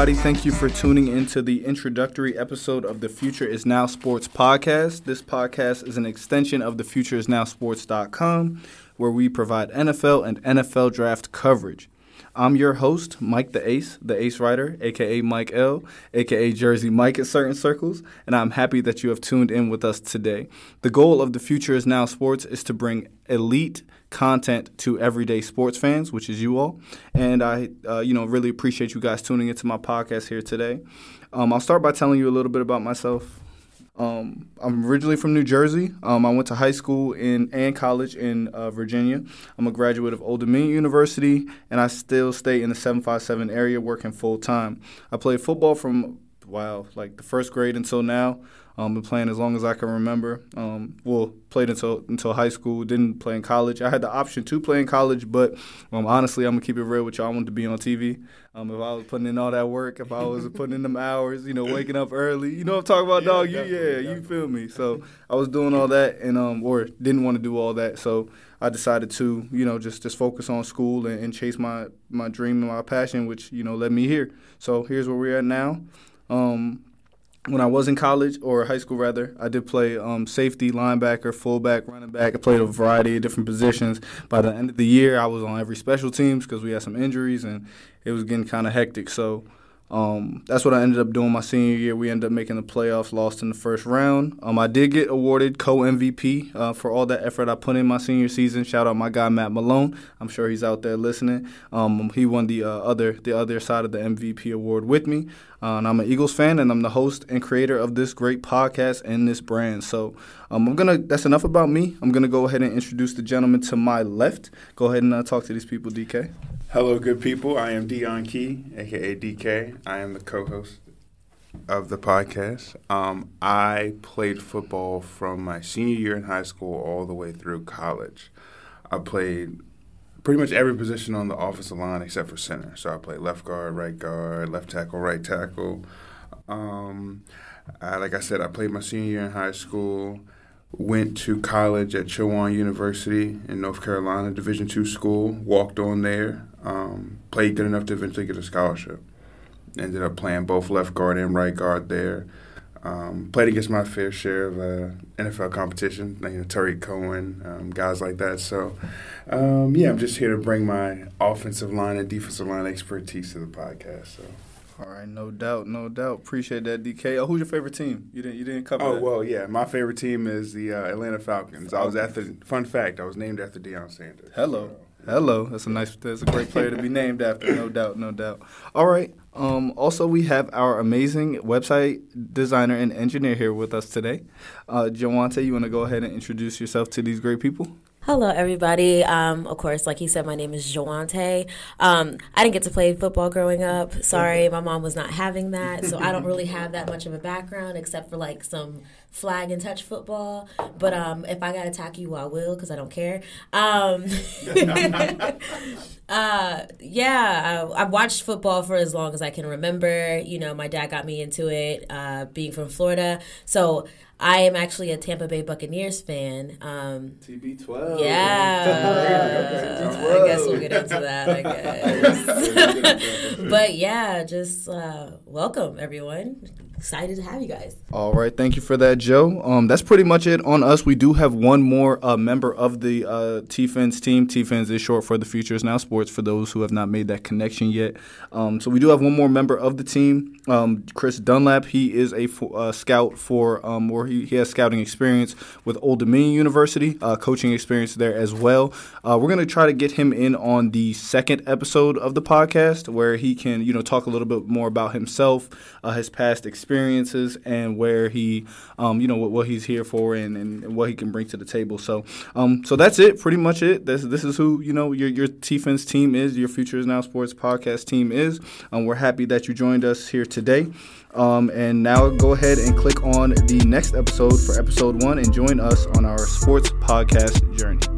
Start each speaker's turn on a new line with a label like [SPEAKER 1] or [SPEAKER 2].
[SPEAKER 1] Thank you for tuning into the introductory episode of the Future is Now Sports podcast. This podcast is an extension of the Future is Now Sports.com, where we provide NFL and NFL draft coverage. I'm your host, Mike the Ace, the Ace Writer, aka Mike L, aka Jersey Mike in certain circles, and I'm happy that you have tuned in with us today. The goal of the Future is Now Sports is to bring elite content to everyday sports fans, which is you all. And I, uh, you know, really appreciate you guys tuning into my podcast here today. Um, I'll start by telling you a little bit about myself. Um, I'm originally from New Jersey. Um, I went to high school in and college in uh, Virginia. I'm a graduate of Old Dominion University, and I still stay in the 757 area working full time. I played football from wow, like the first grade until now. Um, been playing as long as I can remember. Um, well, played until until high school. Didn't play in college. I had the option to play in college, but um, honestly, I'm gonna keep it real with y'all. I wanted to be on TV. Um, if I was putting in all that work, if I was putting in them hours, you know, waking up early, you know what I'm talking about, yeah, dog. You, yeah, definitely. you feel me. So I was doing all that, and um, or didn't want to do all that. So I decided to, you know, just just focus on school and, and chase my my dream and my passion, which you know led me here. So here's where we're at now. Um, when I was in college or high school, rather, I did play um, safety, linebacker, fullback, running back. I played a variety of different positions. By the end of the year, I was on every special teams because we had some injuries and it was getting kind of hectic. So um, that's what I ended up doing my senior year. We ended up making the playoffs, lost in the first round. Um, I did get awarded co MVP uh, for all that effort I put in my senior season. Shout out my guy Matt Malone. I'm sure he's out there listening. Um, he won the uh, other the other side of the MVP award with me. Uh, and I'm an Eagles fan, and I'm the host and creator of this great podcast and this brand. So um, I'm gonna. That's enough about me. I'm gonna go ahead and introduce the gentleman to my left. Go ahead and uh, talk to these people, DK.
[SPEAKER 2] Hello, good people. I am Dion Key, aka DK. I am the co-host of the podcast. Um, I played football from my senior year in high school all the way through college. I played pretty much every position on the offensive line except for center. So I played left guard, right guard, left tackle, right tackle. Um, I, like I said, I played my senior year in high school went to college at Chowan University in North Carolina, Division two school. Walked on there, um, played good enough to eventually get a scholarship. Ended up playing both left guard and right guard there. Um, played against my fair share of uh, NFL competition, you know, Tarik Cohen, um, guys like that. So, um, yeah, I'm just here to bring my offensive line and defensive line expertise to the podcast. So.
[SPEAKER 1] All right, no doubt, no doubt. Appreciate that, DK. Oh, who's your favorite team? You didn't, you didn't cover.
[SPEAKER 2] Oh
[SPEAKER 1] that.
[SPEAKER 2] well, yeah, my favorite team is the uh, Atlanta Falcons. I was at the fun fact. I was named after Deion Sanders.
[SPEAKER 1] Hello. So. Hello, that's a nice, that's a great player to be named after, no doubt, no doubt. All right. Um, also, we have our amazing website designer and engineer here with us today. Uh, Joaunte, you want to go ahead and introduce yourself to these great people?
[SPEAKER 3] Hello, everybody. Um, of course, like he said, my name is Joaunte. Um, I didn't get to play football growing up. Sorry, my mom was not having that, so I don't really have that much of a background except for like some flag and touch football. But um, if I got to tackle you, I will because I don't care. Uh, yeah, I, have watched football for as long as I can remember. You know, my dad got me into it, uh, being from Florida, so. I am actually a Tampa Bay Buccaneers fan. Um,
[SPEAKER 1] TB12.
[SPEAKER 3] Yeah. I guess we'll get into that, I guess. but yeah, just uh, welcome, everyone excited to have you guys.
[SPEAKER 1] All right, thank you for that, Joe. Um, that's pretty much it on us. We do have one more uh, member of the uh, T-Fins team. T-Fins is short for the Futures Now Sports for those who have not made that connection yet. Um, so we do have one more member of the team, um, Chris Dunlap. He is a uh, scout for, um, or he, he, has scouting experience with Old Dominion University, uh, coaching experience there as well. Uh, we're going to try to get him in on the second episode of the podcast where he can, you know, talk a little bit more about himself, uh, his past experiences and where he, um, you know, what, what, he's here for and, and, what he can bring to the table. So, um, so that's it, pretty much it. This this is who you know your your T-Fins team is, your Future Is Now Sports podcast team is. Um, we're happy that you joined us here today. Um, and now go ahead and click on the next episode for episode one and join us on our sports podcast journey.